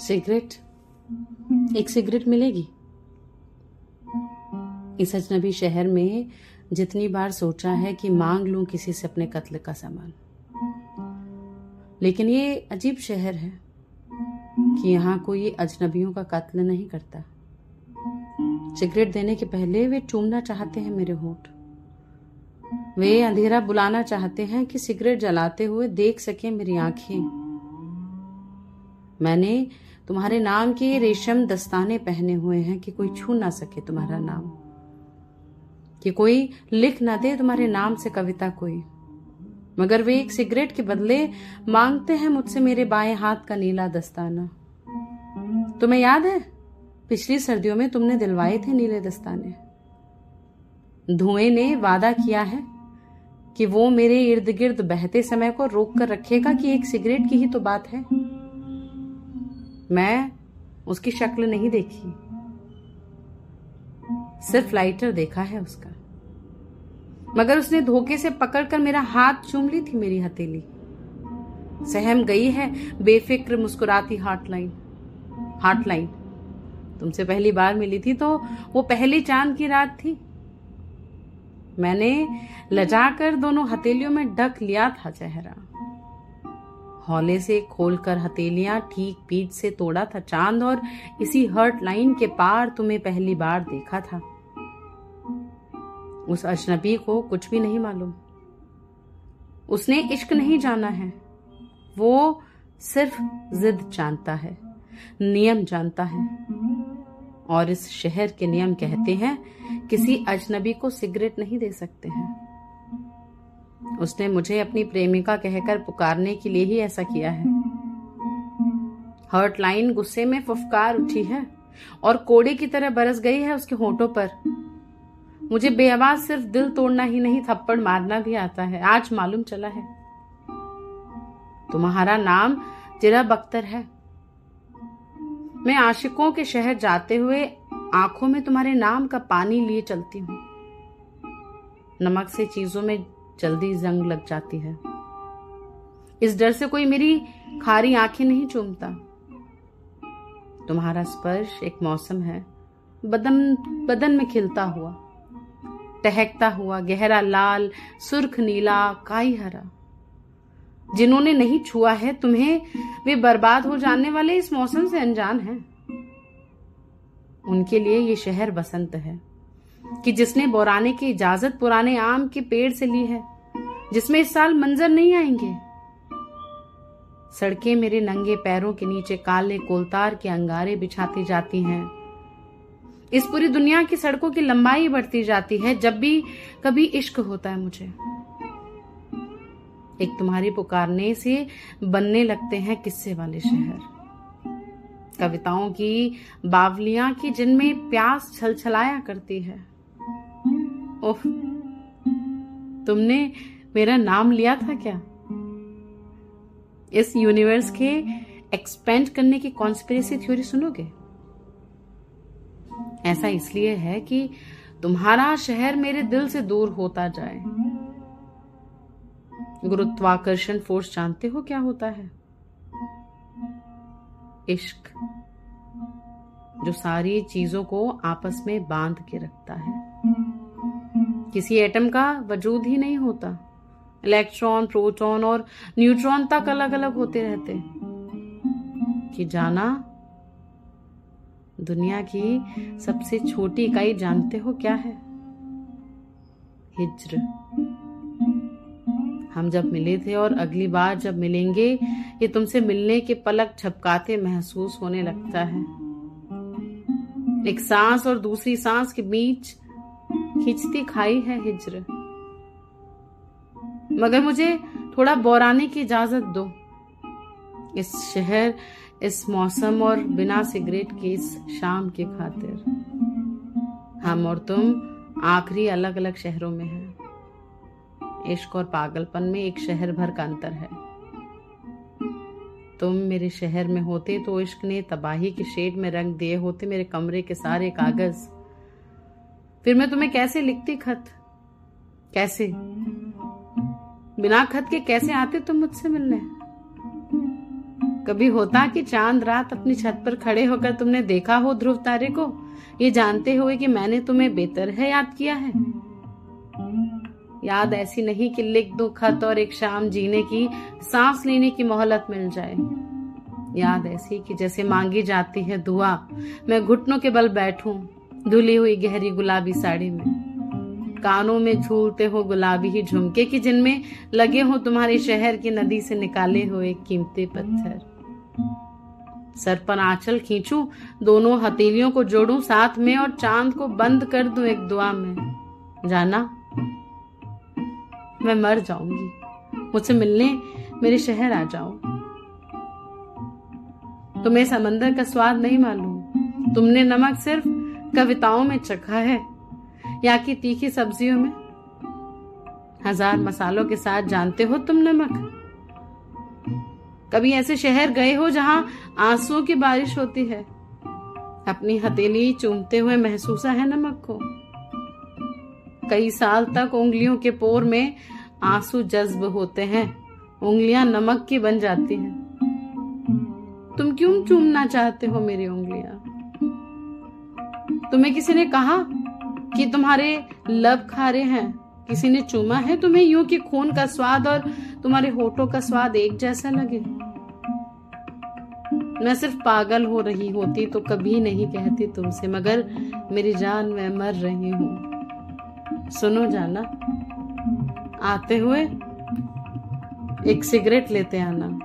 Cigarette एक cigarette मिलेगी? इस अजनबी शहर में जितनी बार सोचा है कि मांग लूँ किसी से अपने कत्ल का सामान। लेकिन ये अजीब शहर है कि यहाँ कोई अजनबियों का कत्ल नहीं करता। सिगरेट देने के पहले वे चूमना चाहते हैं मेरे होठ। वे अंधेरा बुलाना चाहते हैं कि सिगरेट जलाते हुए देख सके मेरी आँखें। मैंने तुम्हारे नाम के रेशम दस्ताने पहने हुए हैं कि कोई छू ना सके तुम्हारा नाम। कि कोई लिख ना दे तुम्हारे नाम से कविता कोई। मगर वे एक सिगरेट के बदले मांगते हैं मुझसे मेरे बाएँ हाथ का नीला दस्ताना। तुम्हें याद है? पिछली सर्दियों में तुमने दिलवाए थे नीले दस्ताने। धुएँ ने वादा किया है कि वो मेरे इर्द गिर्द बहते समय को रोक कर रखेगा कि एक सिगरेट की ही तो बात है। मैं उसकी शक्ल नहीं देखी। सिर्फ़ लाइटर देखा है उसका। मगर उसने धोखे से पकड़कर मेरा हाथ चूम ली थी मेरी हथेली। सहम गई है बेफिक्र मुस्कुराती हार्टलाइन हार्टलाइन तुमसे पहली बार मिली थी तो वो पहली चाँद की रात थी। मैंने लजाकर दोनों हथेलियों में ढक लिया था चेहरा। हौले से खोलकर हथेलियाँ ठीक पीठ से तोड़ा था चाँद और इसी हर्ट लाइन के पार तुम्हें पहली बार देखा था। उस अजनबी को कुछ भी नहीं मालूम। उसने इश्क नहीं जाना है। वो सिर्फ़ जिद जानता है, नियम जानता है। और इस शहर के नियम कहते हैं, किसी अजनबी को सिगरेट नहीं दे सकते हैं। उसने मुझे अपनी प्रेमिका कहकर पुकारने के लिए ही ऐसा किया है। हर्ट लाइन गुस्से में फुफकार उठी है और कोड़े की तरह बरस गई है उसके होठों पर। मुझे बेआवाज सिर्फ़ दिल तोड़ना ही नहीं, थप्पड़ मारना भी आता है। आज मालूम चला है। तुम्हारा नाम जिरा बख्तर है। मैं आशिकों के शहर जाते हुए आँखों में तुम्हारे नाम का पानी लिए चलती हूँ। नमक से चीज़ों में जल्दी जंग लग जाती है। इस डर से कोई मेरी खारी आँखें नहीं चूमता। तुम्हारा स्पर्श एक मौसम है। बदन बदन में खिलता हुआ, टहकता हुआ, गहरा, लाल, सुर्ख, नीला, काई हरा। जिन्होंने नहीं छुआ है, तुम्हें वे बर्बाद हो जाने वाले इस मौसम से अनजान हैं। उनके लिए ये शहर बसंत है। कि जिसने बोराने की इजाज़त पुराने आम के पेड़ से ली है, जिसमें इस साल मंजर नहीं आएँगे। सड़कें मेरे नंगे पैरों के नीचे काले कोलतार के अंगारे बिछाती जाती हैं। इस पूरी दुनिया की सड़कों की लंबाई बढ़ती जाती है, जब भी कभी इश्क होता है मुझे। एक तुम्हारी पुकारने से बनने लगते हैं किस्से वाले शहर। कविताओं की बावलियाँ की जिनमें प्यास छलछलाया करती है। तुमने मेरा नाम लिया था क्या? इस यूनिवर्स के एक्सपेंड करने की कॉन्स्पिरेसी थ्योरी सुनोगे? ऐसा इसलिए है कि तुम्हारा शहर मेरे दिल से दूर होता जाए। गुरुत्वाकर्षण फोर्स जानते हो क्या होता है? इश्क, जो सारी चीज़ों को आपस में बाँध के रखता है। किसी एटम का वजूद ही नहीं होता। इलेक्ट्रॉन प्रोटॉन और न्यूट्रॉन तक अलग अलग होते रहते। कि जाना दुनिया की सबसे छोटी इकाई जानते हो क्या है? हिज्र। हम जब मिले थे और अगली बार जब मिलेंगे, ये तुमसे मिलने के पलक झपकाते महसूस होने लगता है। एक सांस और दूसरी सांस के बीच खिंचती खाई है हिजर। मगर मुझे थोड़ा बोराने की इजाज़त दो। इस शहर, इस मौसम और बिना सिगरेट के इस शाम के खातिर। हम और तुम आखिरी अलग अलग शहरों में हैं। इश्क और पागलपन में एक शहर भर का अंतर है। तुम मेरे शहर में होते तो इश्क ने तबाही के शेड में रंग दिए होते मेरे कमरे के सारे कागज़। फिर मैं तुम्हें कैसे लिखती खत? कैसे? बिना खत के कैसे आते तुम मुझसे मिलने? कभी होता कि चाँद रात अपनी छत पर खड़े होकर तुमने देखा हो ध्रुव तारे को? ये जानते हुए कि मैंने तुम्हें बेहतर है याद किया है। याद ऐसी नहीं कि लिख दो खत और एक शाम जीने की सांस लेने की मोहलत मिल जाए। याद ऐसी कि जैसे मांगी जाती है दुआ, मैं घुटनों के बल बैठूं धुली हुई गहरी गुलाबी साड़ी में। कानों में झूलते हो गुलाबी ही झुमके की जिनमें लगे हो तुम्हारे शहर की नदी से निकाले हुए कीमती पत्थर। सर पर आंचल खींचू, दोनों हथेलियों को जोड़ू, साथ में और चाँद को बंद कर दू एक दुआ में। जाना, मैं मर जाऊँगी। मुझसे मिलने मेरे शहर आ जाओ। तुम्हें समंदर का स्वाद नहीं मालूम। तुमने नमक सिर्फ़ कविताओं में चखा है, या कि तीखी सब्जियों में? हज़ार मसालों के साथ जानते हो तुम नमक? कभी ऐसे शहर गए हो जहाँ आंसुओं की बारिश होती है? अपनी हथेली चूमते हुए महसूसा है नमक को? कई साल तक उंगलियों के पोर में आँसू जज्ब होते हैं, उंगलियाँ नमक की बन जाती हैं। तुम क्यों चूमना चाहते हो मेरी उंगलियाँ? तुम्हें किसी ने कहा कि तुम्हारे लब खारे हैं? किसी ने चूमा है तुम्हें यूँ कि खून का स्वाद और तुम्हारे होठों का स्वाद एक जैसा लगे? मैं सिर्फ़ पागल हो रही होती तो कभी नहीं कहती तुमसे, मगर मेरी जान मैं मर रही हूँ। सुनो जाना, आते हुए एक सिगरेट लेते आना।